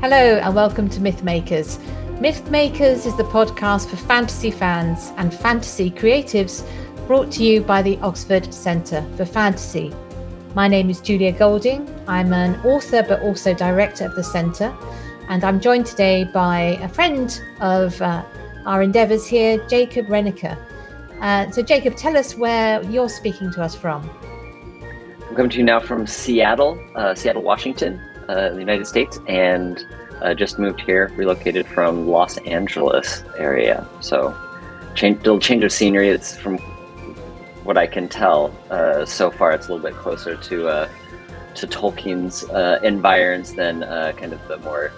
Hello, and welcome to Mythmakers. Mythmakers is the podcast for fantasy fans and fantasy creatives brought to you by the Oxford Centre for Fantasy. My name is Julia Golding. I'm an author but also director of the centre, and I'm joined today by a friend of uh, our endeavours here, Jacob Rennaker. Uh, so, Jacob, tell us where you're speaking to us from. I'm coming to you now from Seattle, uh, Seattle, Washington uh, the United States, and uh, just moved here, relocated from Los Angeles area. So, change, little change of scenery. It's from what I can tell uh, so far. It's a little bit closer to uh, to Tolkien's uh, environs than uh, kind of the more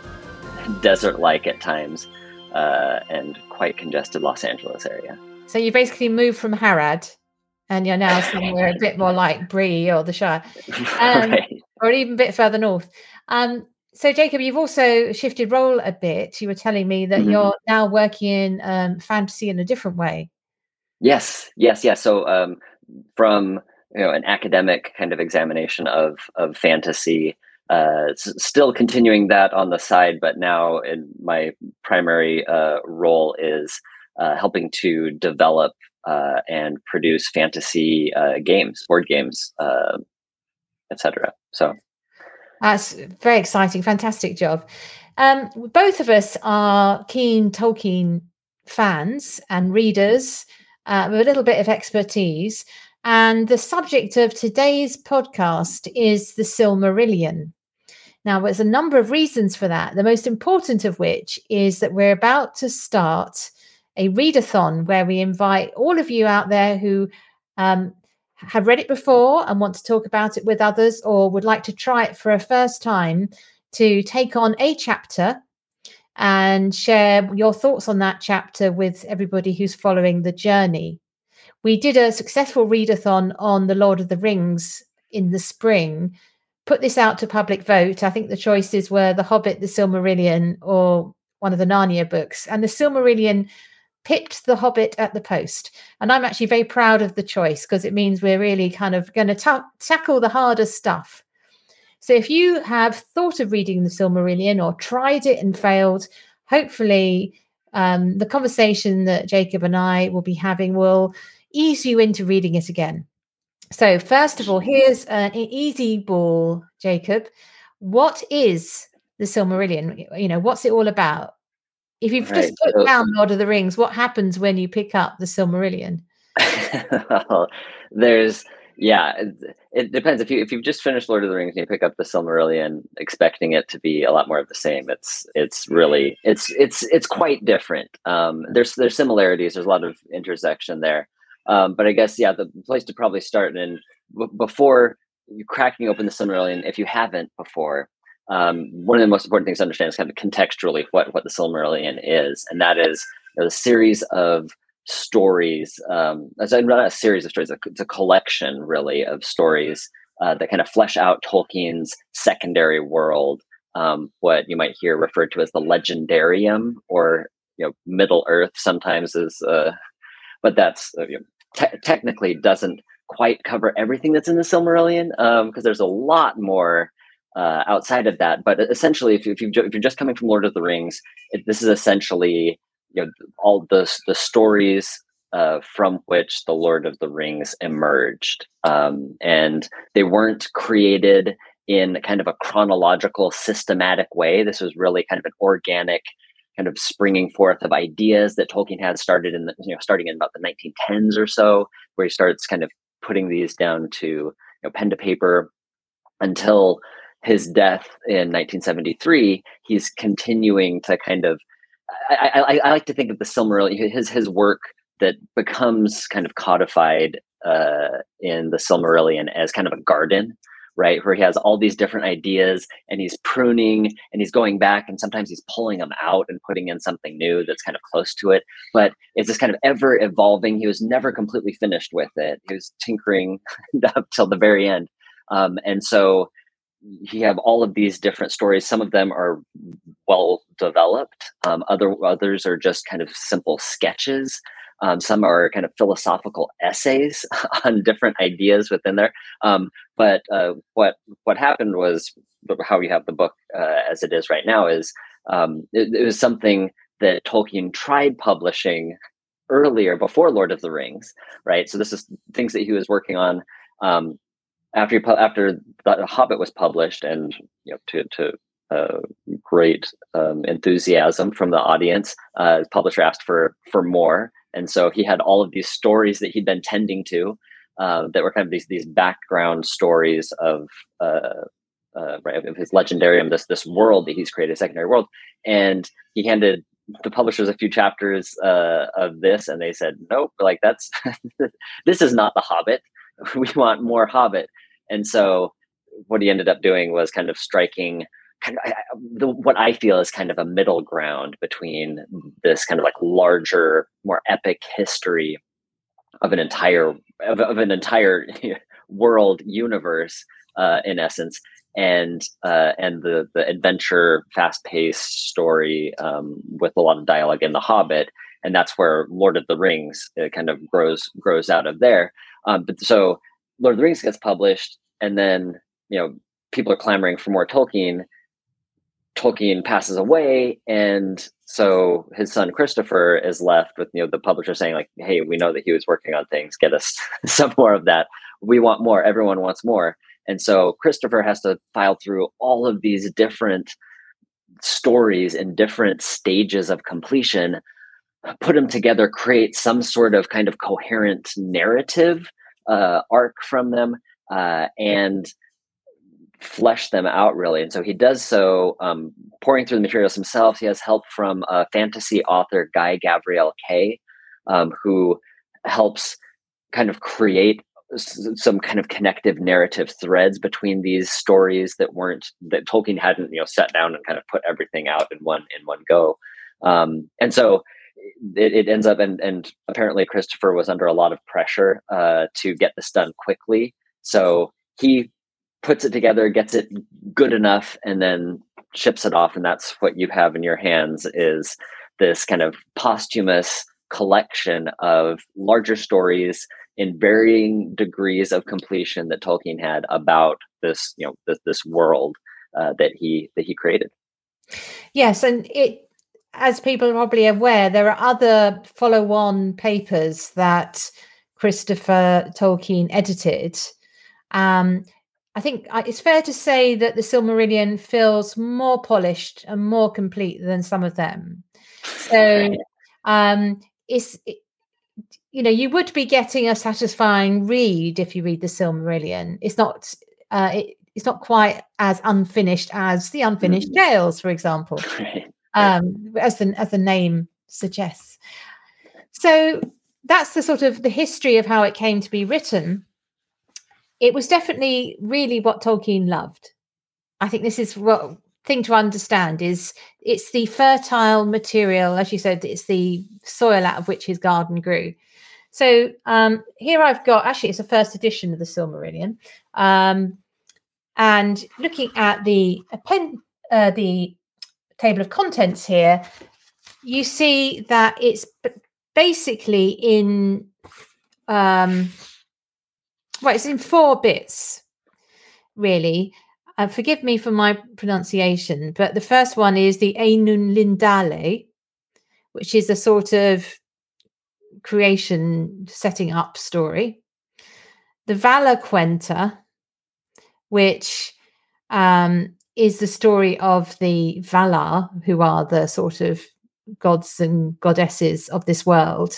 desert-like at times uh, and quite congested Los Angeles area. So you basically moved from Harad, and you're now somewhere a bit more like Bree or the Shire, um, right. or even a bit further north. Um, so, Jacob, you've also shifted role a bit. You were telling me that mm-hmm. you're now working in um, fantasy in a different way. Yes, yes, yes. So, um, from you know an academic kind of examination of of fantasy, uh, still continuing that on the side, but now in my primary uh, role is uh, helping to develop uh, and produce fantasy uh, games, board games, uh, etc. So that's very exciting. Fantastic job. Um, both of us are keen Tolkien fans and readers uh, with a little bit of expertise. And the subject of today's podcast is the Silmarillion. Now, there's a number of reasons for that. The most important of which is that we're about to start a readathon where we invite all of you out there who um, have read it before and want to talk about it with others or would like to try it for a first time to take on a chapter and share your thoughts on that chapter with everybody who's following the journey. We did a successful readathon on The Lord of the Rings in the spring. Put this out to public vote. I think the choices were The Hobbit, The Silmarillion, or one of the Narnia books. And The Silmarillion picked the Hobbit at the post. And I'm actually very proud of the choice because it means we're really kind of going to ta- tackle the harder stuff. So if you have thought of reading the Silmarillion or tried it and failed, hopefully um, the conversation that Jacob and I will be having will ease you into reading it again. So, first of all, here's an easy ball, Jacob. What is the Silmarillion? You know, what's it all about? If you've right. just put so, down Lord of the Rings, what happens when you pick up the Silmarillion? there's yeah, it, it, depends. If you if you've just finished Lord of the Rings and you pick up the Silmarillion, expecting it to be a lot more of the same, it's it's really it's it's it's quite different. Um, there's there's similarities. There's a lot of intersection there. Um, but I guess yeah, the place to probably start and before you cracking open the Silmarillion, if you haven't before, um, one of the most important things to understand is kind of contextually what what the Silmarillion is, and that is you know, the series of stories. Um, it's not a series of stories; it's a collection, really, of stories uh, that kind of flesh out Tolkien's secondary world. Um, what you might hear referred to as the Legendarium, or you know, Middle Earth, sometimes is, uh, but that's uh, you know, te- technically doesn't quite cover everything that's in the Silmarillion because um, there's a lot more uh, outside of that. But essentially, if, you, if, you if you're just coming from Lord of the Rings, it, this is essentially you know all the the stories uh, from which the Lord of the Rings emerged. Um, and they weren't created in kind of a chronological, systematic way. This was really kind of an organic kind of springing forth of ideas that Tolkien had started in the, you know, starting in about the 1910s or so, where he starts kind of putting these down to you know, pen to paper until his death in 1973. He's continuing to kind of I, I, I, like to think of the Silmarillion, his his work that becomes kind of codified uh, in the Silmarillion as kind of a garden, right? Where he has all these different ideas and he's pruning and he's going back and sometimes he's pulling them out and putting in something new that's kind of close to it. But it's this kind of ever evolving. He was never completely finished with it. He was tinkering up till the very end. Um, and so you have all of these different stories. Some of them are well developed. Um, other others are just kind of simple sketches. Um, some are kind of philosophical essays on different ideas within there. Um, but uh, what what happened was how we have the book uh, as it is right now is um, it, it, was something that Tolkien tried publishing earlier before Lord of the Rings, right? So this is things that he was working on um, after he, after the Hobbit was published, and you know to to uh, great um, enthusiasm from the audience, uh, publisher asked for for more and so he had all of these stories that he'd been tending to uh, that were kind of these these background stories of uh, uh, right, of his legendarium, this this world that he's created, secondary world. And he handed the publishers a few chapters uh, of this, and they said, "Nope, like that's this is not the Hobbit. We want more Hobbit." And so what he ended up doing was kind of striking kind of, I, the, what I feel is kind of a middle ground between this kind of like larger, more epic history of an entire of, of an entire world universe, uh, in essence, and uh, and the the adventure, fast paced story um, with a lot of dialogue in The Hobbit, and that's where Lord of the Rings uh, kind of grows grows out of there. Um, but so Lord of the Rings gets published, and then you know people are clamoring for more Tolkien Tolkien passes away, and so his son Christopher is left with you know the publisher saying like, "Hey, we know that he was working on things. Get us some more of that. We want more. Everyone wants more." And so Christopher has to file through all of these different stories in different stages of completion, put them together, create some sort of kind of coherent narrative uh, arc from them, uh, and flesh them out really. And so he does so um, pouring through the materials himself. He has help from a fantasy author, Guy Gavriel Kay, um, who helps kind of create some kind of connective narrative threads between these stories that weren't that Tolkien hadn't you know sat down and kind of put everything out in one in one go. Um, and so it, it, ends up and and apparently Christopher was under a lot of pressure uh, to get this done quickly. So he puts it together, gets it good enough, and then ships it off. And that's what you have in your hands is this kind of posthumous collection of larger stories in varying degrees of completion that Tolkien had about this, you know, this, this world uh, that he that he created. Yes, and it, as people are probably aware, there are other follow-on papers that Christopher Tolkien edited. Um, I think it's fair to say that the Silmarillion feels more polished and more complete than some of them. So um, it's it, you know you would be getting a satisfying read if you read the Silmarillion. It's not uh, it, it's not quite as unfinished as the Unfinished mm. Tales, for example, um, as the as the name suggests. So that's the sort of the history of how it came to be written it was definitely really what Tolkien loved. I think this is what thing to understand is it's the fertile material, as you said, it's the soil out of which his garden grew. So um, here I've got actually it's a first edition of the Silmarillion, um, and looking at the pen, uh, the table of contents here, you see that it's basically in um, Right, it's in four bits, really. Uh, forgive me for my pronunciation, but the first one is the Ainulindale, which is a sort of creation setting up story. The Valaquenta, which um, is the story of the Valar, who are the sort of gods and goddesses of this world.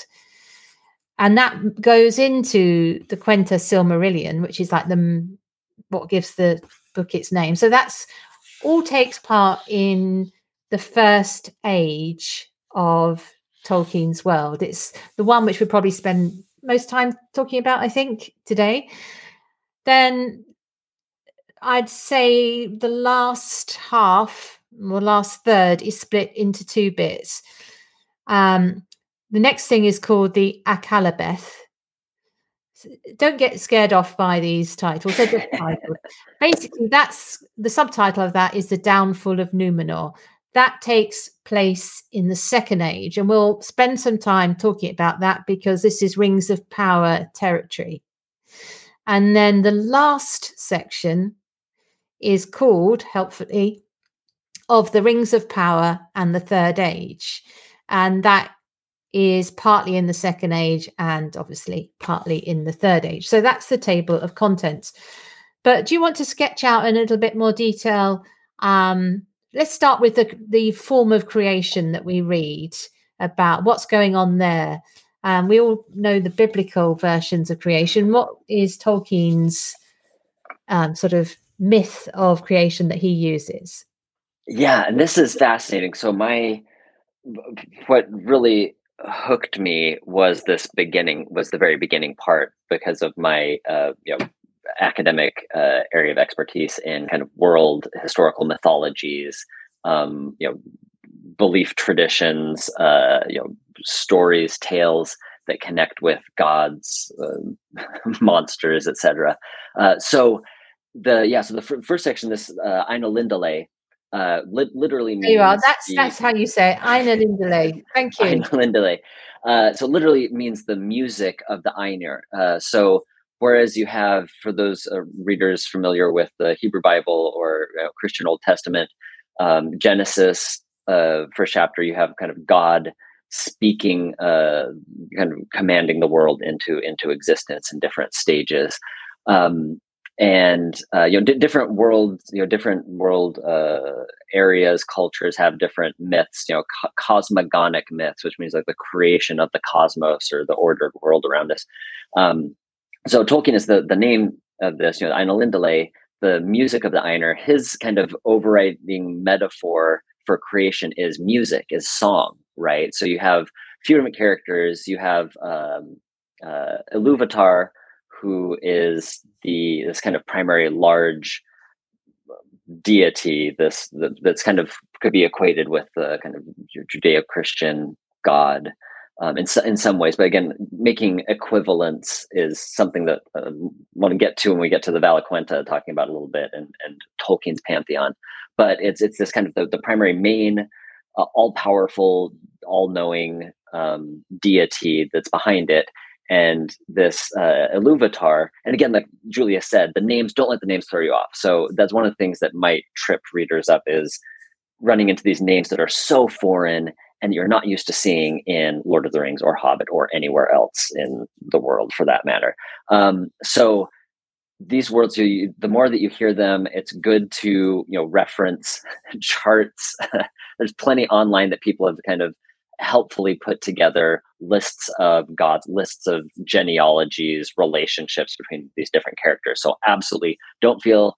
And that goes into the Quenta Silmarillion, which is like the what gives the book its name. So that's all takes part in the first age of Tolkien's world. It's the one which we probably spend most time talking about, I think, today. Then I'd say the last half or last third is split into two bits. Um, the next thing is called the Akallabeth. Don't get scared off by these titles. They're just titles. Basically, that's the subtitle of that is the downfall of Numenor. That takes place in the second age, and we'll spend some time talking about that because this is Rings of Power territory. And then the last section is called, helpfully, of the Rings of Power and the Third Age. And that is partly in the Second Age and obviously partly in the Third Age. So that's the table of contents. But do you want to sketch out in a little bit more detail um, let's start with the the form of creation that we read about what's going on there. Um, we all know the biblical versions of creation. What is Tolkien's um, sort of myth of creation that he uses? Yeah, and this is fascinating. So my what really hooked me was this beginning was the very beginning part because of my uh, you know academic uh, area of expertise in kind of world historical mythologies, um, you know, belief traditions, uh, you know, stories, tales that connect with gods, uh, monsters, etc. Uh, so the yeah, so the f- first section, this uh, Ainulindalë, uh, li- literally means there you are. That's the, that's how you say it. Ainulindalë. Thank you. Ainulindalë. Uh, so literally it means the music of the Ainur. Uh, so Whereas you have, for those uh, readers familiar with the Hebrew Bible or uh, Christian Old Testament, um, Genesis, uh, first chapter, you have kind of God speaking, uh, kind of commanding the world into into existence in different stages. Um, and uh, you know d- different worlds you know different world uh, areas cultures have different myths you know co- cosmogonic myths which means like the creation of the cosmos or the ordered world around us um, so Tolkien is the the name of this, you know, Ainulindalë, the music of the Ainur. His kind of overriding metaphor for creation is music, is song, right? So you have few different characters. You have um, uh, Iluvatar, who is the this kind of primary large deity. This that's kind of could be equated with the kind of Judeo-Christian God um, in, in some ways. But again, making equivalence is something that I um, want to get to when we get to the Valaquenta, talking about a little bit, and, and Tolkien's pantheon. But it's it's this kind of the, the primary main, uh, all powerful, all knowing um, deity that's behind it. And this uh, Iluvatar, and again, like Julia said, the names don't let the names throw you off. So that's one of the things that might trip readers up is running into these names that are so foreign and you're not used to seeing in Lord of the Rings or Hobbit or anywhere else in the world for that matter. Um, so these words, you, the more that you hear them, it's good to you know reference charts. There's plenty online that people have kind of helpfully put together lists of gods, lists of genealogies, relationships between these different characters. So absolutely, don't feel.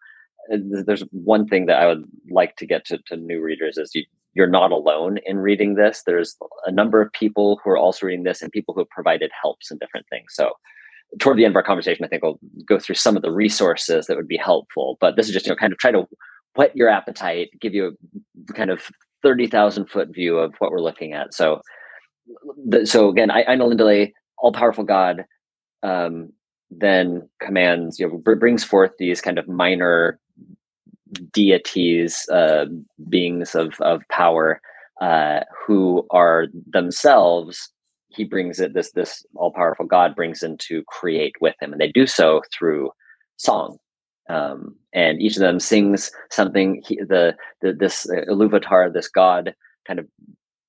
Uh, there's one thing that I would like to get to, to new readers is you you're not alone in reading this. There's a number of people who are also reading this and people who have provided helps and different things. So toward the end of our conversation, I think we'll go through some of the resources that would be helpful. But this is just, you know, kind of try to whet your appetite, give you a kind of 30,000 foot view of what we're looking at. So, the, so again, I, Ainulindalë, all powerful God, um, then commands, you know, brings forth these kind of minor deities, uh, beings of, of power, uh, who are themselves, he brings it, this, this all powerful God brings them to create with him. And they do so through song. Um, and each of them sings something. He, the, the this uh, Iluvatar, this god, kind of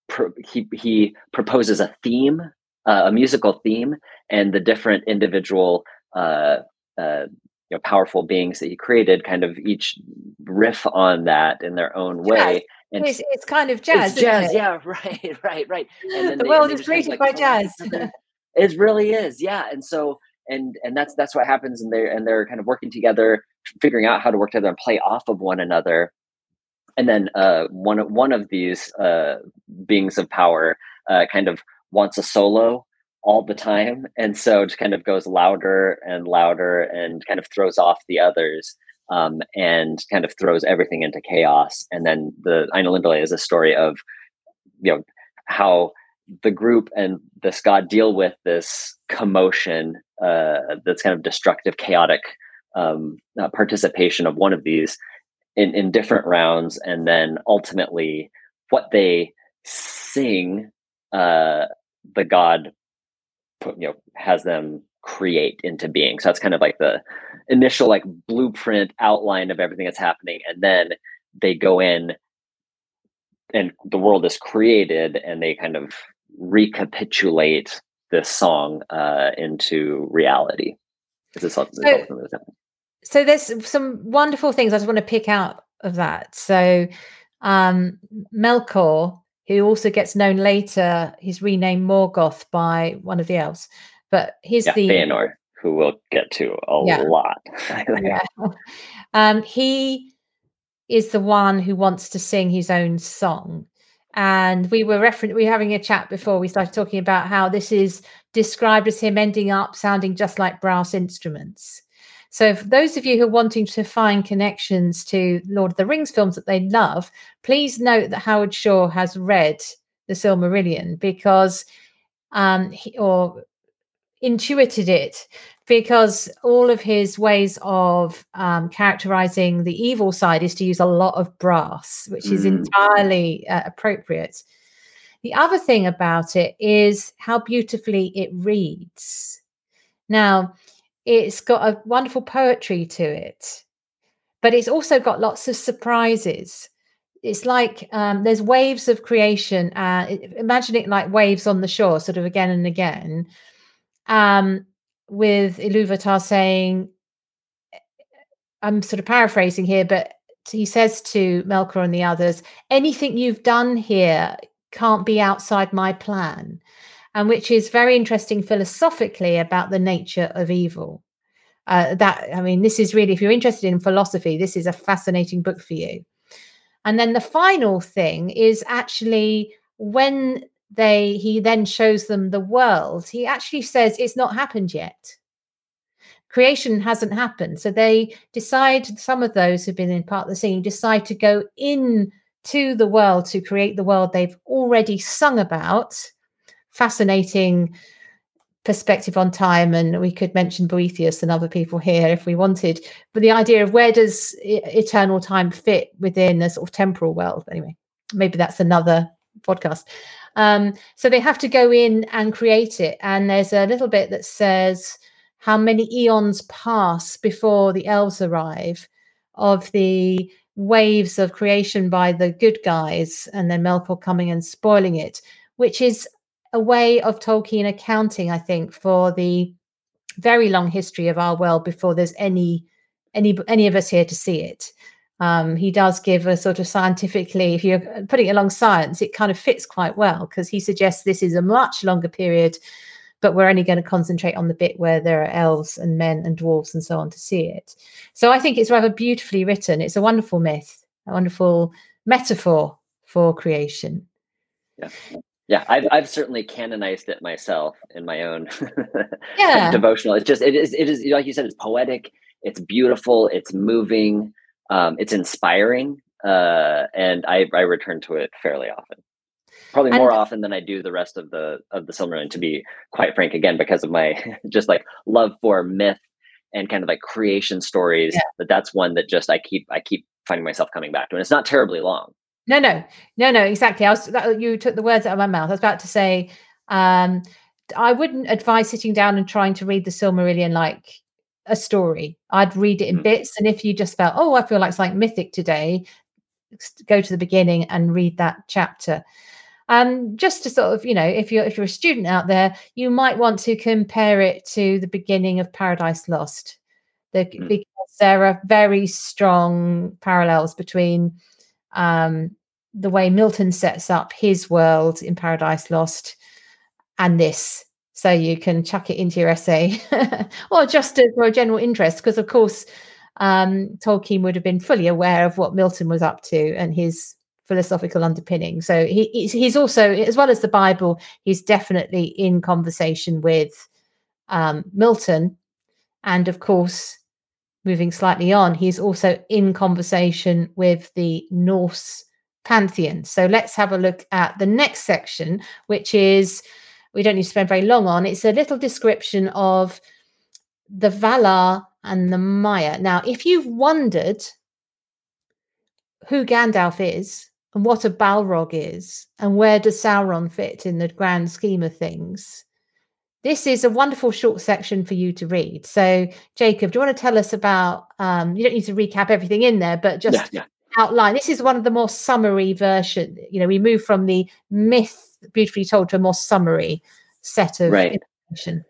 pro- he he proposes a theme uh, a musical theme, and the different individual uh, uh, you know powerful beings that he created kind of each riff on that in their own way. And it's, it's kind of jazz. It's jazz, it? yeah, right, right, right. And the they, world is created like by jazz. it really is, yeah. And so and and that's that's what happens and they're and they're kind of working together figuring out how to work together and play off of one another and then uh, one one of these uh, beings of power uh, kind of wants a solo all the time, and so it kind of goes louder and louder, and kind of throws off the others, um, and kind of throws everything into chaos. And then the Ainulindalë is a story of you know how the group and this god deal with this commotion uh, that's kind of destructive, chaotic um, uh, participation of one of these in, in different rounds and then ultimately what they sing uh the god put, you know has them create into being. So that's kind of like the initial like blueprint outline of everything that's happening and then they go in and the world is created and they kind of recapitulate this song uh, into reality. This something so, so there's some wonderful things I just want to pick out of that. So um, Melkor, who also gets known later, he's renamed Morgoth by one of the elves, but he's yeah, the Feanor, who we'll get to a yeah. lot. yeah. Um, he is the one who wants to sing his own song. And we were referring, we were having a chat before we started talking about how this is described as him ending up sounding just like brass instruments. So, for those of you who are wanting to find connections to Lord of the Rings films that they love, please note that Howard Shore has read The Silmarillion because, um, he, or intuited it because all of his ways of um, characterizing the evil side is to use a lot of brass, which is mm. entirely uh, appropriate. The other thing about it is how beautifully it reads. Now, it's got a wonderful poetry to it, but it's also got lots of surprises. It's like um, there's waves of creation. Uh, imagine it like waves on the shore, sort of again and again. Um, with Iluvatar saying, I'm sort of paraphrasing here, but he says to Melkor and the others, anything you've done here can't be outside my plan and which is very interesting philosophically about the nature of evil. Uh, that I mean, this is really, if you're interested in philosophy, this is a fascinating book for you. And then the final thing is actually when they he then shows them the world, he actually says it's not happened yet. Creation hasn't happened. So they decide, some of those who've been in part of the scene decide to go in to the world to create the world they've already sung about. Fascinating perspective on time and we could mention boethius and other people here if we wanted. But the idea of where does eternal time fit within a sort of temporal world? Anyway maybe that's another podcast um, so they have to go in and create it and there's a little bit that says how many eons pass before the elves arrive of the waves of creation by the good guys and then melkor coming and spoiling it which is a way of Tolkien accounting, I think, for the very long history of our world before there's any any any of us here to see it. Um, he does give a sort of scientifically, if you're putting it along science, it kind of fits quite well because he suggests this is a much longer period, but we're only going to concentrate on the bit where there are elves and men and dwarves and so on to see it. So I think it's rather beautifully written. It's a wonderful myth, a wonderful metaphor for creation. Yeah yeah I've, I've certainly canonized it myself in my own yeah. devotional it's just it is it is like you said it's poetic it's beautiful it's moving um, it's inspiring uh, and I, I return to it fairly often probably more and, often than i do the rest of the of the silmarillion to be quite frank again because of my just like love for myth and kind of like creation stories yeah. but that's one that just i keep i keep finding myself coming back to and it's not terribly long no, no, no, no. Exactly. I was. That, you took the words out of my mouth. I was about to say. Um, I wouldn't advise sitting down and trying to read the Silmarillion like a story. I'd read it in mm. bits, and if you just felt, oh, I feel like something mythic today, go to the beginning and read that chapter. Um, just to sort of, you know, if you're if you're a student out there, you might want to compare it to the beginning of Paradise Lost, the, mm. because there are very strong parallels between um, the way Milton sets up his world in Paradise Lost and this. So you can chuck it into your essay, or just for a general interest, because of course um, Tolkien would have been fully aware of what Milton was up to and his philosophical underpinning. So he, he's also, as well as the Bible, he's definitely in conversation with um, Milton, and of course, moving slightly on, he's also in conversation with the Norse pantheon. So let's have a look at the next section, which is we don't need to spend very long on. It's a little description of the Valar and the Maiar. Now, if you've wondered who Gandalf is and what a Balrog is and where does Sauron fit in the grand scheme of things, this is a wonderful short section for you to read. So, Jacob, do you want to tell us about? Um, you don't need to recap everything in there, but just yeah, yeah. outline. This is one of the more summary version. You know, we move from the myth beautifully told to a more summary set of right. information.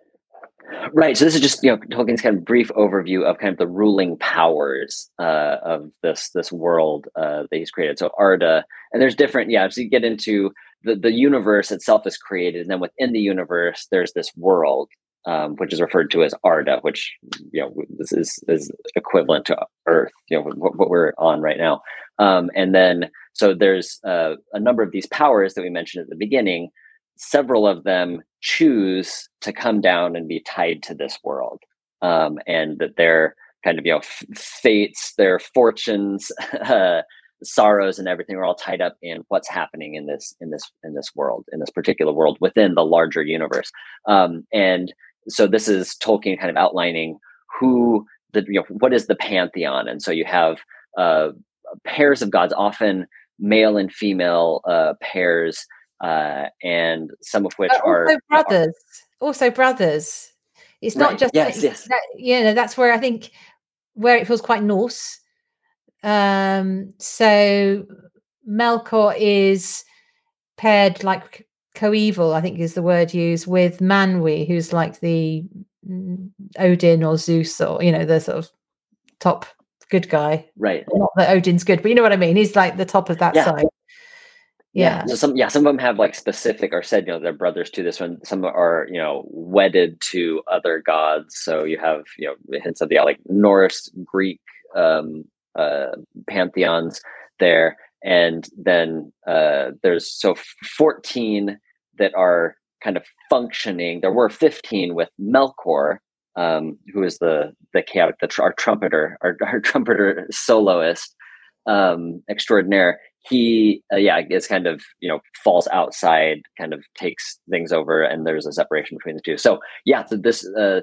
Right. So this is just you know Tolkien's kind of brief overview of kind of the ruling powers uh, of this this world uh, that he's created. So Arda, and there's different. Yeah. So you get into the the universe itself is created, and then within the universe there's this world, um, which is referred to as Arda, which you know this is is equivalent to Earth. You know what, what we're on right now. Um, and then so there's uh, a number of these powers that we mentioned at the beginning several of them choose to come down and be tied to this world um, and that their kind of you know f- fates their fortunes uh, sorrows and everything are all tied up in what's happening in this in this in this world in this particular world within the larger universe um, and so this is tolkien kind of outlining who the you know what is the pantheon and so you have uh, pairs of gods often male and female uh, pairs uh, and some of which also are brothers. Are, also brothers. It's not right. just yes, yes. That, you know that's where I think where it feels quite Norse. Um, so Melkor is paired like coeval, I think is the word used, with Manwe, who's like the mm, Odin or Zeus or you know the sort of top good guy. Right. Not that Odin's good, but you know what I mean. He's like the top of that yeah. side. Yeah. So some yeah, some of them have like specific or said, you know, they're brothers to this one. Some are, you know, wedded to other gods. So you have, you know, hints of the like Norse, Greek um uh pantheons there. And then uh there's so 14 that are kind of functioning. There were 15 with Melkor, um, who is the the chaotic, the our trumpeter, our, our trumpeter soloist um extraordinaire. He uh, yeah is kind of you know falls outside kind of takes things over and there's a separation between the two. So yeah so this uh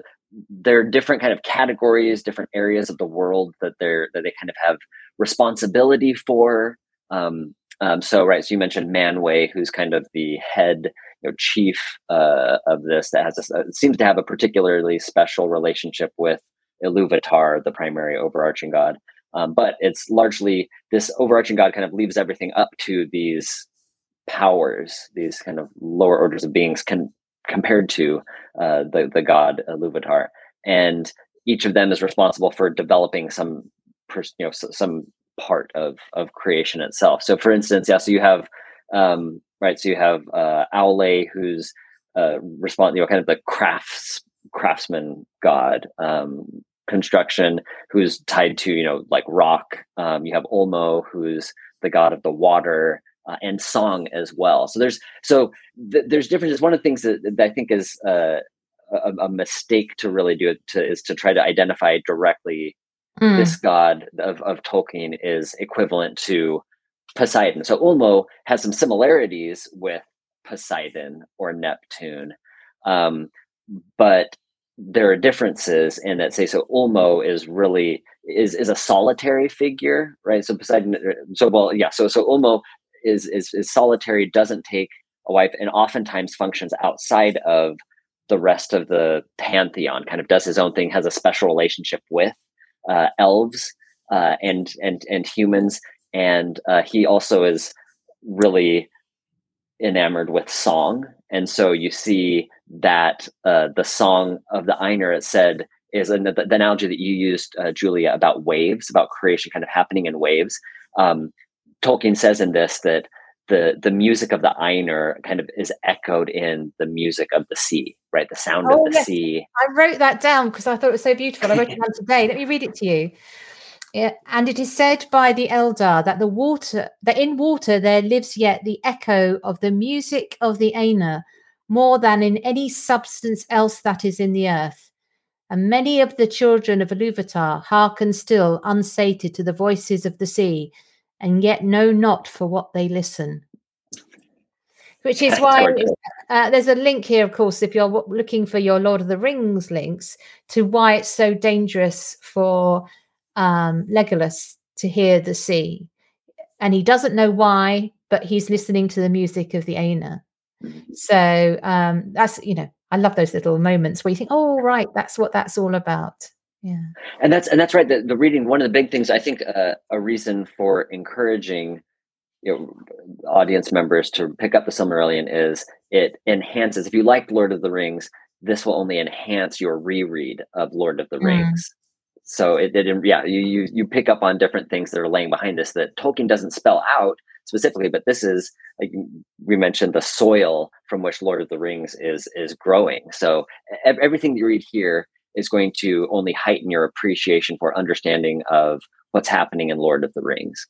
there are different kind of categories different areas of the world that they're that they kind of have responsibility for. Um, um so right so you mentioned manwe who's kind of the head you know chief uh of this that has a, uh, seems to have a particularly special relationship with iluvatar the primary overarching god um, but it's largely this overarching God kind of leaves everything up to these powers, these kind of lower orders of beings can, compared to uh, the, the God Iluvatar. And each of them is responsible for developing some, you know, some part of, of creation itself. So for instance, yeah, so you have, um, right, so you have uh, Aule, who's uh, respond, you know, kind of the crafts craftsman god um, construction who's tied to you know like rock. Um, you have Ulmo, who's the god of the water uh, and song as well. So there's so th- there's differences. One of the things that, that i think is uh, a, a, mistake to really do it to, is to try to identify directly mm. this god of, of tolkien is equivalent to poseidon so ulmo has some similarities with poseidon or neptune um, but there are differences in that say so ulmo is really is is a solitary figure right so poseidon uh, so well yeah so so ulmo is is is solitary doesn't take a wife and oftentimes functions outside of the rest of the pantheon kind of does his own thing has a special relationship with uh, elves uh, and and and humans and uh, he also is really enamored with song, and so you see that uh, the song of the Ainur it said is the, the, analogy that you used, uh, Julia, about waves, about creation kind of happening in waves. Um, Tolkien says in this that the the music of the Ainur kind of is echoed in the music of the sea, right? The sound oh, of the yes. sea. I wrote that down because I thought it was so beautiful. I wrote it down today. Let me read it to you. Yeah, and it is said by the Eldar that the water that in water there lives yet the echo of the music of the Ainur more than in any substance else that is in the earth. And many of the children of Iluvatar hearken still unsated to the voices of the sea, and yet know not for what they listen. Which is why uh, there's a link here, of course, if you're looking for your Lord of the Rings links to why it's so dangerous for um, Legolas to hear the sea. And he doesn't know why, but he's listening to the music of the. Mm-hmm. So um, that's, you know, I love those little moments where you think, oh, right, that's what that's all about. Yeah. And that's, and that's right. The, the reading, one of the big things, I think uh, a reason for encouraging you know, audience members to pick up the Silmarillion is it enhances, if you like Lord of the Rings, this will only enhance your reread of Lord of the mm. Rings so it, it yeah you, you you pick up on different things that are laying behind this that tolkien doesn't spell out specifically but this is like we mentioned the soil from which lord of the rings is is growing so everything you read here is going to only heighten your appreciation for understanding of what's happening in lord of the rings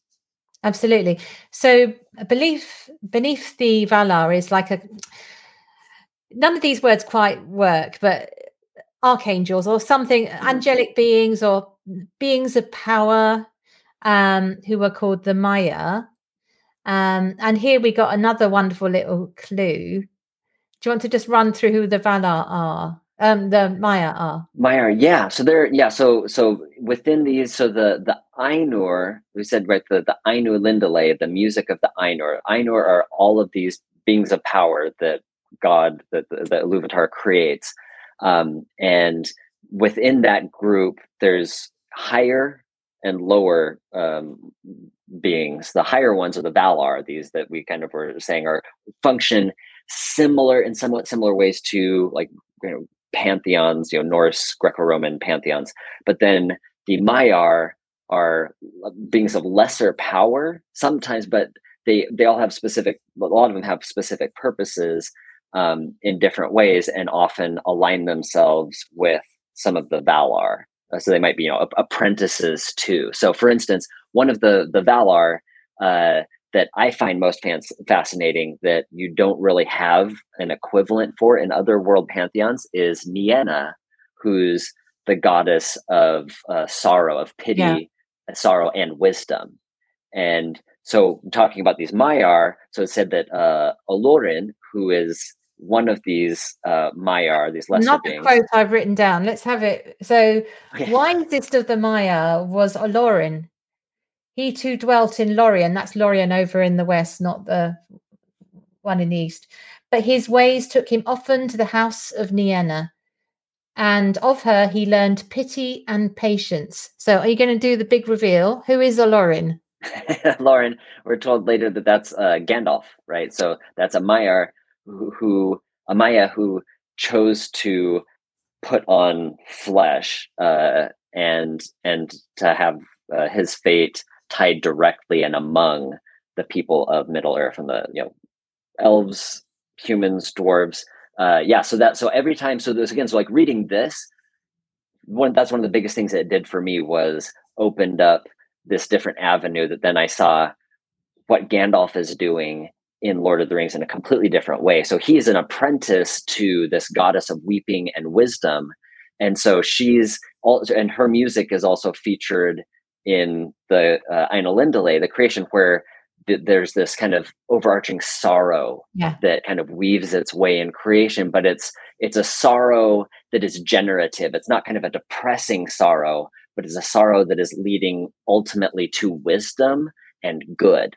absolutely so belief beneath the valar is like a none of these words quite work but archangels or something, mm. angelic beings or beings of power um, who were called the Maiar. Um, and here we got another wonderful little clue. Do you want to just run through who the Valar are? Um, the Maya are. Maya, yeah. So they're yeah. So so within these, so the the Ainur, we said right, the the Ainulindalë, the music of the Ainur. Ainur are all of these beings of power that God, that the, the Iluvatar creates. Um, and within that group, there's higher and lower um, beings. The higher ones are the Valar, these that we kind of were saying are function similar in somewhat similar ways to like you know pantheons, you know Norse, Greco-Roman pantheons. But then the Maiar are beings of lesser power sometimes, but they they all have specific. A lot of them have specific purposes um, in different ways and often align themselves with some of the Valar. Uh, so they might be, you know, apprentices too. So, for instance, one of the the Valar uh, that I find most fans fascinating that you don't really have an equivalent for in other world pantheons is Nienna, who's the goddess of uh, sorrow, of pity, yeah. sorrow, and wisdom. And so, talking about these Maiar, so it said that uh, Olorin, who is one of these uh, Maiar, these lesser Not beings. the quote I've written down. Let's have it. So, okay. wisest of the Maiar was Olorin. He too dwelt in Lorien. That's Lorien over in the west, not the one in the east. But his ways took him often to the house of Nienna, and of her he learned pity and patience. So, are you going to do the big reveal? Who is Olorin? Lauren, we're told later that that's uh, Gandalf, right? So that's a Maiar who, who Amaya who chose to put on flesh uh, and and to have uh, his fate tied directly and among the people of Middle Earth and the you know elves, humans, dwarves. Uh, yeah, so that so every time so this again so like reading this one that's one of the biggest things that it did for me was opened up this different avenue that then I saw what Gandalf is doing in Lord of the Rings in a completely different way. So he's an apprentice to this goddess of weeping and wisdom. And so she's also, and her music is also featured in the uh, Ainulindalë, the creation where th- there's this kind of overarching sorrow yeah. that kind of weaves its way in creation, but it's it's a sorrow that is generative. It's not kind of a depressing sorrow, but it's a sorrow that is leading ultimately to wisdom and good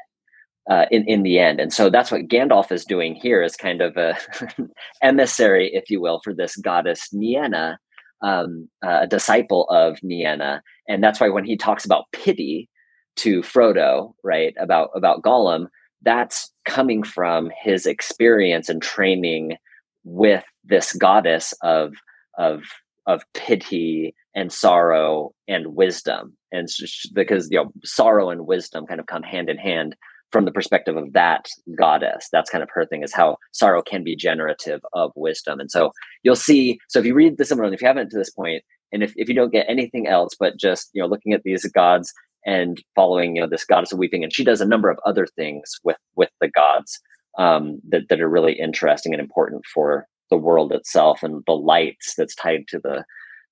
uh, in in the end. And so that's what Gandalf is doing here is kind of a emissary, if you will, for this goddess Nienna, um, a disciple of Nienna, and that's why when he talks about pity to Frodo, right about about Gollum, that's coming from his experience and training with this goddess of of of pity and sorrow and wisdom. And because you know sorrow and wisdom kind of come hand in hand from the perspective of that goddess that's kind of her thing is how sorrow can be generative of wisdom and so you'll see so if you read the Silmarillion if you haven't to this point and if, if you don't get anything else but just you know looking at these gods and following you know this goddess of weeping and she does a number of other things with with the gods um, that, that are really interesting and important for the world itself and the lights that's tied to the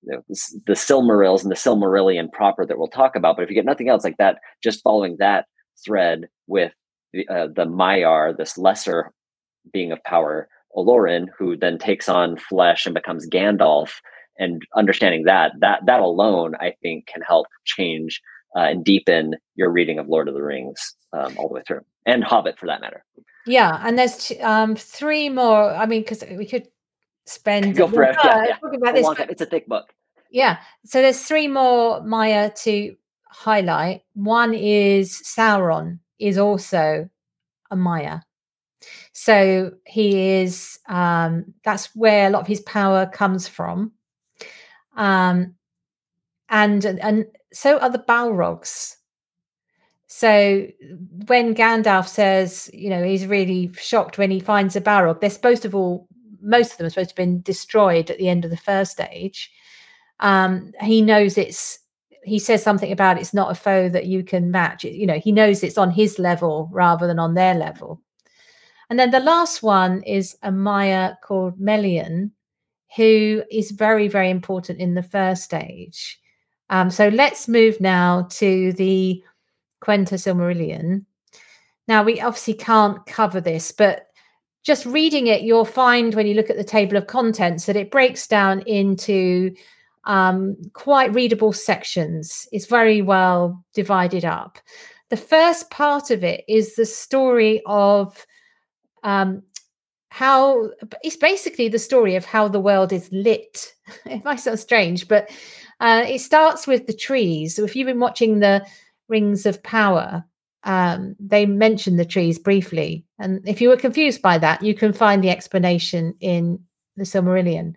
you know, the Silmarils and the Silmarillion proper that we'll talk about. But if you get nothing else like that, just following that thread with the, uh, the Maiar, this lesser being of power, Olorin, who then takes on flesh and becomes Gandalf, and understanding that that that alone, I think, can help change uh, and deepen your reading of Lord of the Rings um, all the way through, and Hobbit for that matter. Yeah, and there's t- um, three more. I mean, because we could spend go forever. Yeah, yeah. talking about this. But, it's a thick book. Yeah, so there's three more Maia to highlight. One is Sauron is also a Maia. So he is um, that's where a lot of his power comes from. Um, and and so are the Balrogs. So when Gandalf says, you know, he's really shocked when he finds a Balrog, they're supposed to have all, most of them are supposed to have been destroyed at the end of the first age. Um, he knows it's, he says something about it's not a foe that you can match. You know, he knows it's on his level rather than on their level. And then the last one is a Maia called Melian, who is very, very important in the first stage. Um, so let's move now to the Quenta Silmarillion. Now, we obviously can't cover this, but just reading it, you'll find when you look at the table of contents that it breaks down into um, quite readable sections. It's very well divided up. The first part of it is the story of um, how it's basically the story of how the world is lit. it might sound strange, but uh, it starts with the trees. So if you've been watching the Rings of Power, um, they mention the trees briefly. And if you were confused by that, you can find the explanation in the Silmarillion.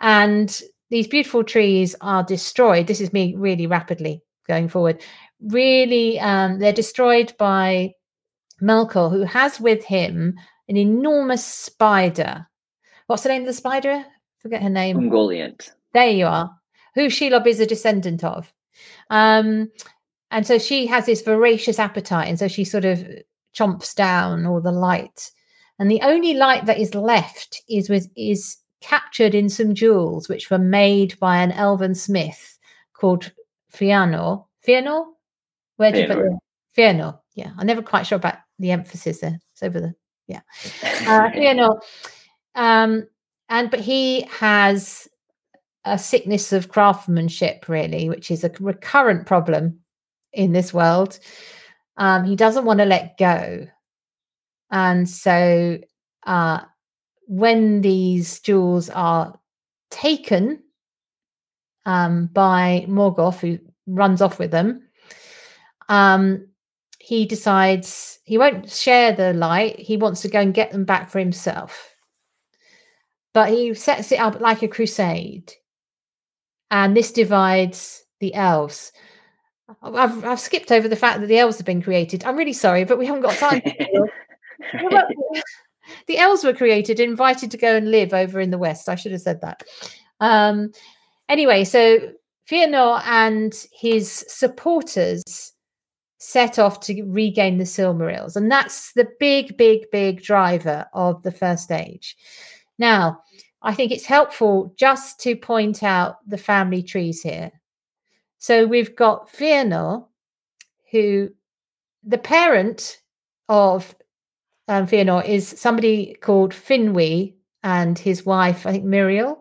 And these beautiful trees are destroyed. This is me really rapidly going forward. Really, um, they're destroyed by Melkor, who has with him an enormous spider. What's the name of the spider? Forget her name. Ungoliant. There you are. Who Shelob is a descendant of. Um, and so she has this voracious appetite, and so she sort of chomps down all the light. And the only light that is left is with is captured in some jewels which were made by an elven smith called Fëanor. Fëanor? Where do you put? Fëanor. Yeah, I'm never quite sure about the emphasis there. It's over the yeah. Uh, Fëanor. Um, and but he has a sickness of craftsmanship, really, which is a recurrent problem in this world. Um, he doesn't want to let go. And so uh, when these jewels are taken um, by Morgoth, who runs off with them, um, he decides he won't share the light. He wants to go and get them back for himself. But he sets it up like a crusade. And this divides the elves. I've, I've skipped over the fact that the elves have been created. I'm really sorry, but we haven't got time. the elves were created, invited to go and live over in the west. I should have said that. Um, anyway, so Fëanor and his supporters set off to regain the Silmarils, and that's the big, big, big driver of the first age. Now, I think it's helpful just to point out the family trees here. So we've got Fëanor, who the parent of um, is somebody called Finwë and his wife, I think Míriel.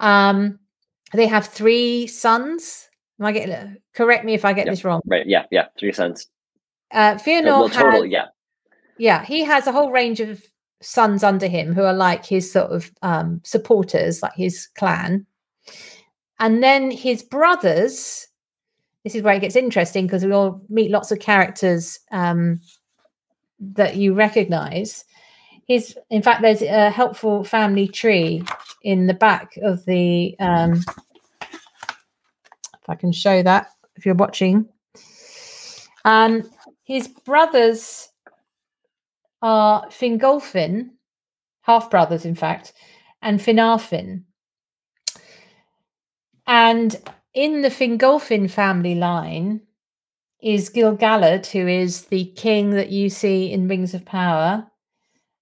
Um, they have three sons. Am I getting correct me if I get yep. this wrong? Right. Yeah. Yeah. Three sons. Uh, Fëanor well, total. has, yeah. Yeah. He has a whole range of sons under him who are like his sort of um, supporters, like his clan. And then his brothers, this is where it gets interesting because we all meet lots of characters um, that you recognize. His, in fact, there's a helpful family tree in the back of the. Um, if I can show that, if you're watching. Um, his brothers are Fingolfin, half brothers, in fact, and Finarfin. And in the Fingolfin family line is Gil-galad, who is the king that you see in Rings of Power,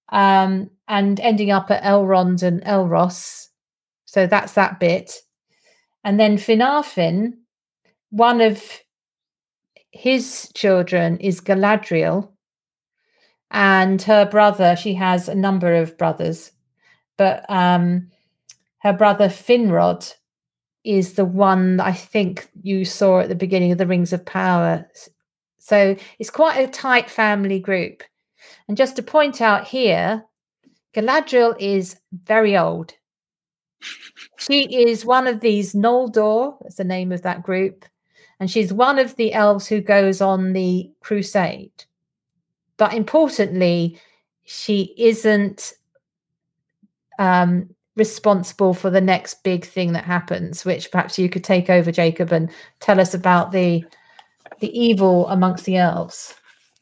um, and ending up at Elrond and Elros. So that's that bit. And then Finarfin, one of his children is Galadriel, and her brother, she has a number of brothers, but um, her brother Finrod is the one that I think you saw at the beginning of the Rings of Power. So it's quite a tight family group. And just to point out here, Galadriel is very old. She is one of these Noldor, that's the name of that group, and she's one of the elves who goes on the crusade. But importantly, she isn't um, responsible for the next big thing that happens, which perhaps you could take over, Jacob, and tell us about the the evil amongst the elves.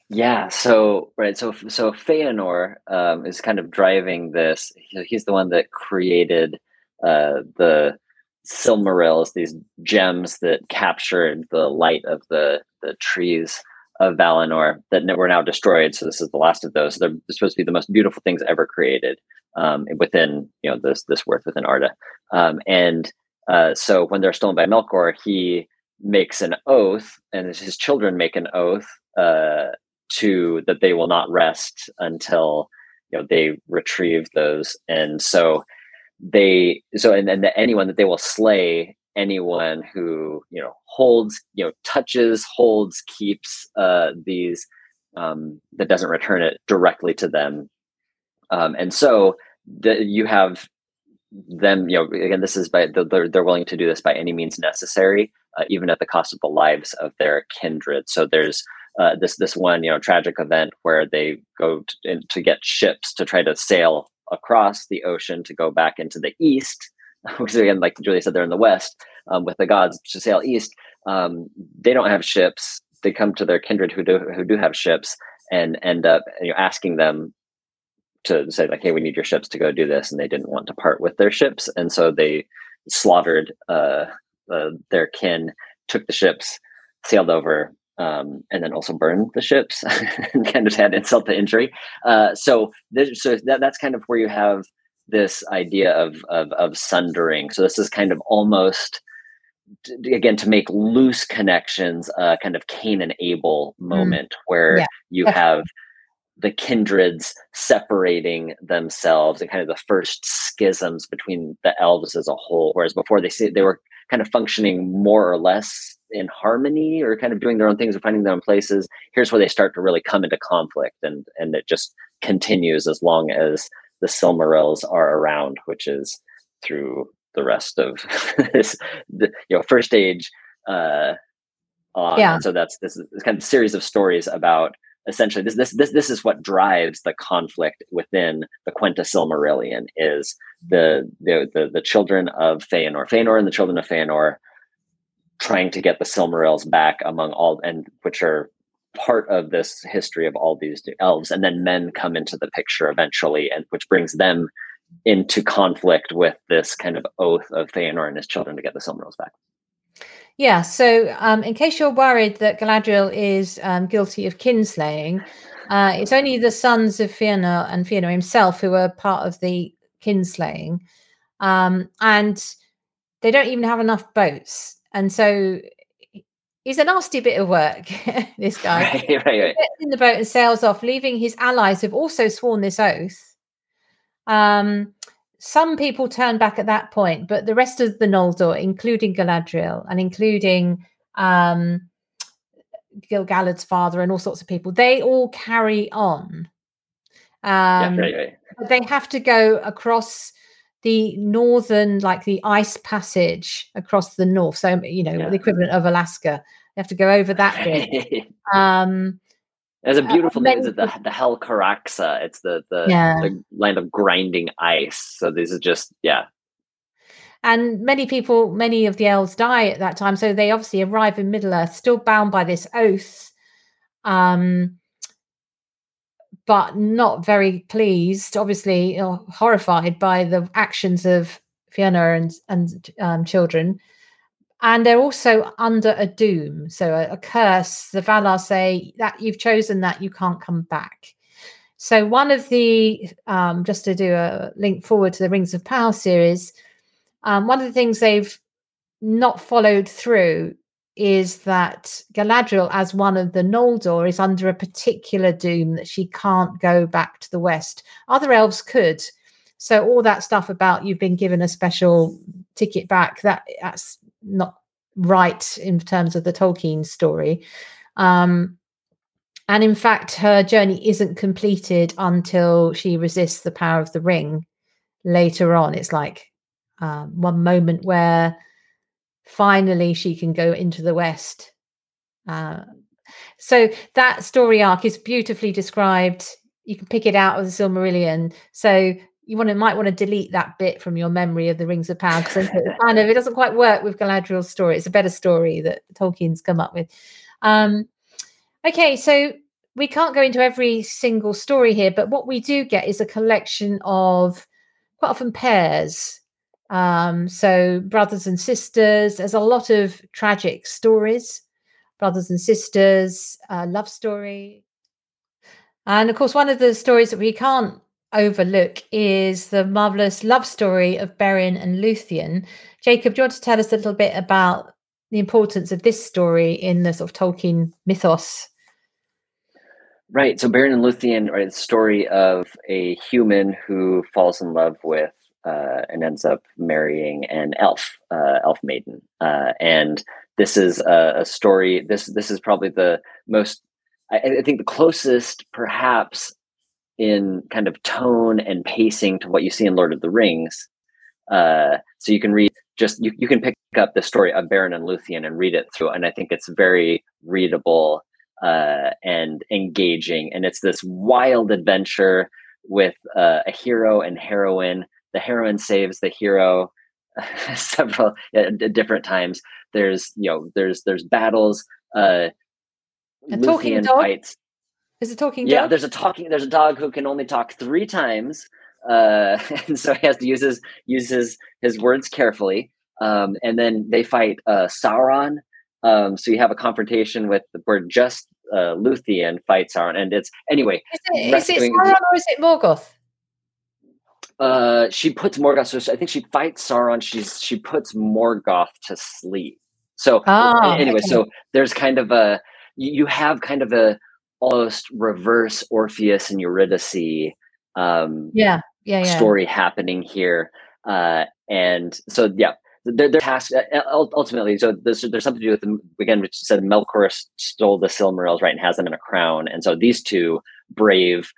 Yeah, so right, so so Fëanor um, is kind of driving this. He's the one that created uh, the Silmarils, these gems that captured the light of the the trees of Valinor that were now destroyed. So this is the last of those. They're supposed to be the most beautiful things ever created um, within you know this this worth within Arda. Um, and uh, so when they're stolen by Melkor, he makes an oath, and his children make an oath uh, to that they will not rest until you know they retrieve those. And so they so and then anyone that they will slay anyone who you know holds you know touches holds keeps uh these um that doesn't return it directly to them. Um and so the, you have them you know again this is by they're, they're willing to do this by any means necessary uh, even at the cost of the lives of their kindred. So there's uh, this this one you know tragic event where they go to, in, to get ships to try to sail across the ocean to go back into the east because again, like Julia said, they're in the west um, with the gods to sail east. Um, they don't have ships. They come to their kindred who do who do have ships and end up you know, asking them to say like, "Hey, we need your ships to go do this," and they didn't want to part with their ships, and so they slaughtered uh, uh, their kin, took the ships, sailed over, um, and then also burned the ships, and kind of had insult to injury. Uh, so, so that, that's kind of where you have this idea of, of, of sundering. So this is kind of almost again to make loose connections, uh, kind of Cain and Abel mm. moment mm. where yeah. you have the kindreds separating themselves and kind of the first schisms between the elves as a whole. Whereas before they say they were kind of functioning more or less in harmony or kind of doing their own things or finding their own places. Here's where they start to really come into conflict and and it just continues as long as the Silmarils are around, which is through the rest of this, the, you know, first age. Uh, on. Yeah. And so that's this is kind of series of stories about essentially this this this this is what drives the conflict within the Quenta Silmarillion is the the the, the children of Fëanor, Fëanor and the children of Fëanor trying to get the Silmarils back among all and which are part of this history of all these elves and then men come into the picture eventually and which brings them into conflict with this kind of oath of Fëanor and his children to get the Silmarils back. Yeah, so um, in case you're worried that Galadriel is um, guilty of kinslaying, uh, it's only the sons of Fëanor and Fëanor himself who are part of the kinslaying. Um, and they don't even have enough boats. And so he's a nasty bit of work, this guy. Right, right, right. in the boat and sails off, leaving his allies who've also sworn this oath. Um, some people turn back at that point, but the rest of the Noldor, including Galadriel and including um, Gil-galad's father and all sorts of people, they all carry on. Um, yeah, right, right. They have to go across the northern, like the ice passage across the north. So, you know, yeah. the equivalent of Alaska. They have to go over that bit. um, It's a beautiful uh, name. Is it the the Helcaraxë? It's the the, yeah. the land of grinding ice. So this is just yeah. And many people, many of the elves die at that time. So they obviously arrive in Middle Earth, still bound by this oath, um, but not very pleased, obviously you know, horrified by the actions of Fëanor and and um, children. And they're also under a doom so a, a, curse. The valar say that you've chosen that you can't come back. So one of the um, just to do a link forward to the rings of power series um, one of the things they've not followed through is that galadriel as one of the noldor is under a particular doom that she can't go back to the west other elves could so all that stuff about you've been given a special ticket back that that's not right in terms of the Tolkien story. Um, and in fact, her journey isn't completed until she resists the power of the ring later on. It's like um, one moment where finally she can go into the West. Uh, so that story arc is beautifully described. You can pick it out of the Silmarillion. So you want to might want to delete that bit from your memory of the Rings of Power because kind of it doesn't quite work with Galadriel's story. It's a better story that Tolkien's come up with. Um, okay, so we can't go into every single story here, but what we do get is a collection of quite often pairs. Um, so brothers and sisters. There's a lot of tragic stories, brothers and sisters, uh, love story. And of course, one of the stories that we can't overlook is the marvelous love story of Beren and Luthien. Jacob, do you want to tell us a little bit about the importance of this story in the sort of Tolkien mythos? Right. So Beren and Luthien are the story of a human who falls in love with uh, and ends up marrying an elf, uh, elf maiden. Uh, and this is a, a, story. This this is probably the most. I, I think the closest, perhaps, in kind of tone and pacing to what you see in Lord of the Rings. Uh, so you can read just you, you can pick up the story of Beren and Luthien and read it through, and I think it's very readable uh, and engaging. And it's this wild adventure with uh, a hero and heroine. The heroine saves the hero several at different times. There's you know there's there's battles. Uh, a Luthien fights is it talking dog yeah, there's a talking there's a dog who can only talk three times. Uh, and so he has to use his use his, his words carefully. Um, and then they fight uh, Sauron. Um, so you have a confrontation with where just uh, Luthien fights Sauron, and it's anyway. Is it, is it Sauron or is it Morgoth? Uh, she puts Morgoth. So I think she fights Sauron. She's she puts Morgoth to sleep. So oh, anyway, okay. so there's kind of a you have kind of a almost reverse Orpheus and Eurydice um, yeah. Yeah, yeah. story happening here. Uh, and so, yeah, their, their task uh, ultimately. So there's, there's something to do with them again, which said Melkor stole the Silmarils, right, and has them in a crown. And so these two brave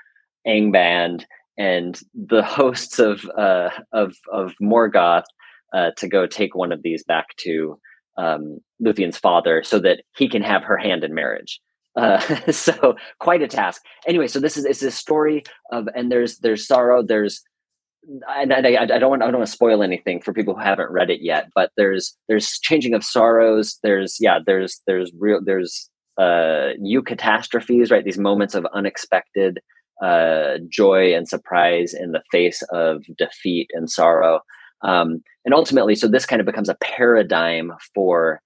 Angband and the hosts of uh, of of Morgoth uh, to go take one of these back to um, Luthien's father, so that he can have her hand in marriage. Uh, so quite a task. Anyway, so this is it's a story of and there's there's sorrow. There's and I, I, don't want I don't want to spoil anything for people who haven't read it yet. But there's there's changing of sorrows. There's yeah there's there's real there's uh new catastrophes right these moments of unexpected uh joy and surprise in the face of defeat and sorrow um and ultimately so this kind of becomes a paradigm for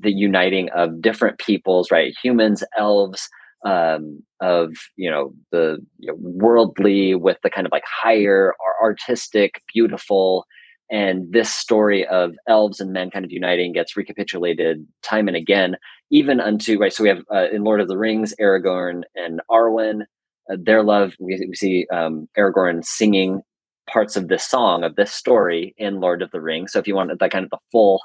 the uniting of different peoples, right? Humans, elves, um, of you know the you know, worldly with the kind of like higher artistic, beautiful, and this story of elves and men kind of uniting gets recapitulated time and again, even unto right. So we have uh, in Lord of the Rings, Aragorn and Arwen, their love. We, we see um, Aragorn singing parts of this song of this story in Lord of the Rings. So if you want that kind of the full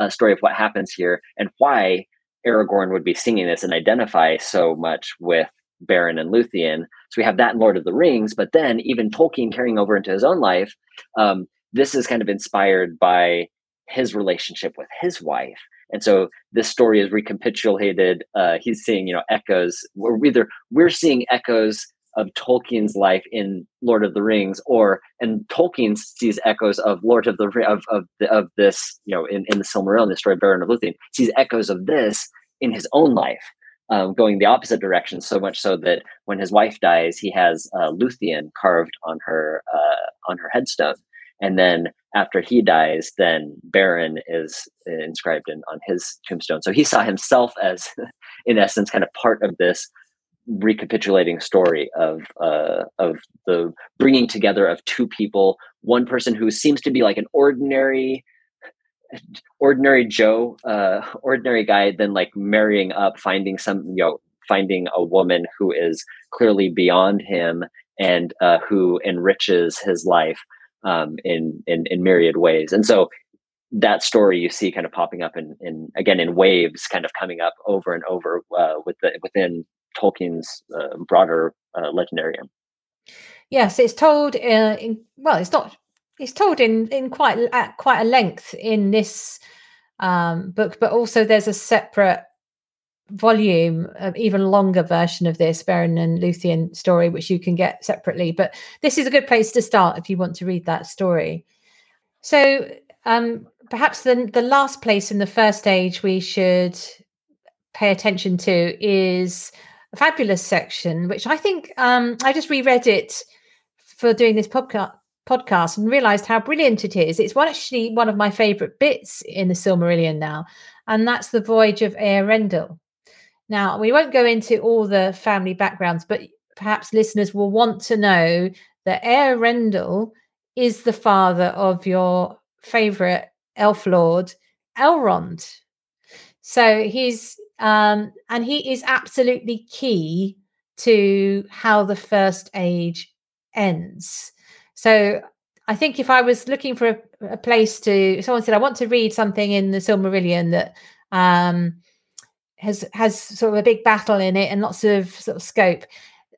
uh, story of what happens here and why Aragorn would be singing this and identify so much with Beren and Luthien. So we have that in Lord of the Rings, but then even Tolkien carrying over into his own life, um, this is kind of inspired by his relationship with his wife and so this story is recapitulated uh, he's seeing you know echoes we're either we're seeing echoes of Tolkien's life in Lord of the Rings, or and Tolkien sees echoes of Lord of the of of, the, of this, you know, in, in the Silmarillion, the story of Beren of Luthien, sees echoes of this in his own life, um, going the opposite direction. So much so that when his wife dies, he has uh, Luthien carved on her uh, on her headstone, and then after he dies, then Beren is inscribed in, on his tombstone. So he saw himself as, in essence, kind of part of this recapitulating story of uh, of the bringing together of two people. One person who seems to be like an ordinary ordinary Joe, uh, ordinary guy, then like marrying up, finding some, you know, finding a woman who is clearly beyond him and uh, who enriches his life um, in, in in myriad ways. And so that story you see kind of popping up in, in again in waves, kind of coming up over and over uh, with the within Tolkien's uh, broader uh, legendarium. Yes, it's told uh, in well, it's not. It's told in in quite at quite a length in this um, book, but also there's a separate volume, uh, even longer version of this Beren and Luthien story, which you can get separately. But this is a good place to start if you want to read that story. So um, perhaps the the last place in the first age we should pay attention to is a fabulous section, which I think um, I just reread it for doing this podcast podcast and realized how brilliant it is. It's actually one of my favorite bits in the Silmarillion now, and that's the voyage of Eärendil. Now, we won't go into all the family backgrounds, but perhaps listeners will want to know that Eärendil is the father of your favorite elf lord, Elrond. So he's um, and he is absolutely key to how the first age ends. So I think if I was looking for a, a, place to, someone said, I want to read something in the Silmarillion that um, has has sort of a big battle in it and lots of sort of scope.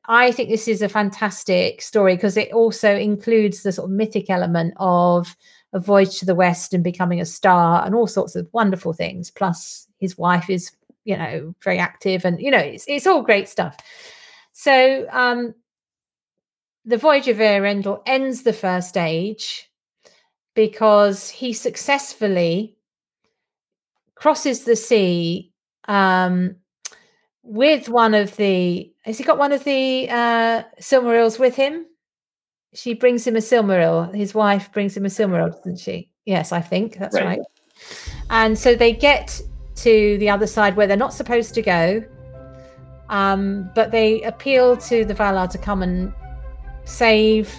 I think this is a fantastic story because it also includes the sort of mythic element of a voyage to the west and becoming a star and all sorts of wonderful things. Plus, his wife is, you know, very active and you know, it's it's all great stuff. So, um, the voyage of Eärendil ends the first age because he successfully crosses the sea um, with one of the. Has he got one of the uh, Silmarils with him? She brings him a Silmaril. His wife brings him a Silmaril, doesn't she? Yes, I think that's right. right. And so they get to the other side where they're not supposed to go. Um, but they appeal to the Valar to come and save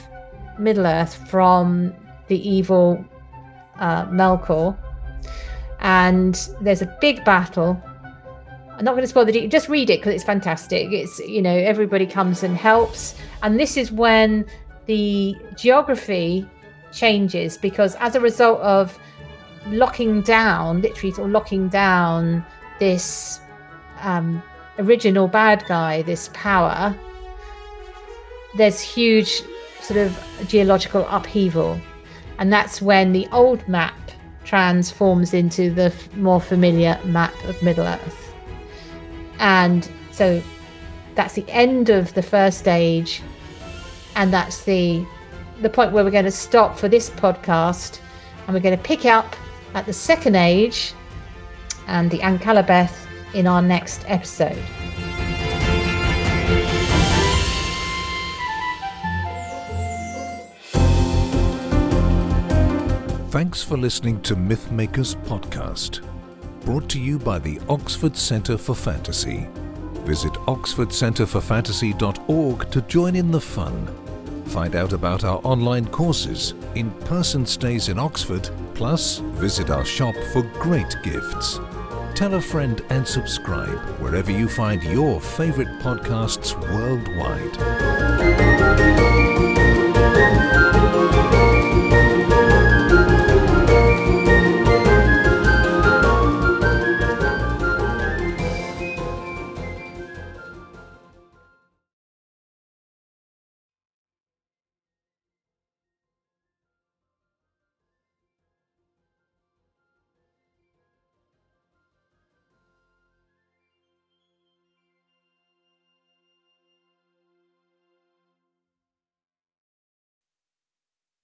Middle Earth from the evil uh, Melkor. And there's a big battle I'm not going to spoil the detail. Just read it because it's fantastic. It's you know everybody comes and helps, and this is when the geography changes because as a result of locking down, literally of locking down this um, original bad guy, this power, there's huge sort of geological upheaval, and that's when the old map transforms into the more familiar map of Middle Earth. And so that's the end of the first stage. And that's the the point where we're going to stop for this podcast. And we're going to pick up at the second age and the Akallabêth in our next episode. Thanks for listening to Mythmakers Podcast brought to you by the Oxford Centre for Fantasy. Visit oxfordcentreforfantasy.org to join in the fun. Find out about our online courses, in person stays in Oxford, plus visit our shop for great gifts. Tell a friend and subscribe wherever you find your favourite podcasts worldwide.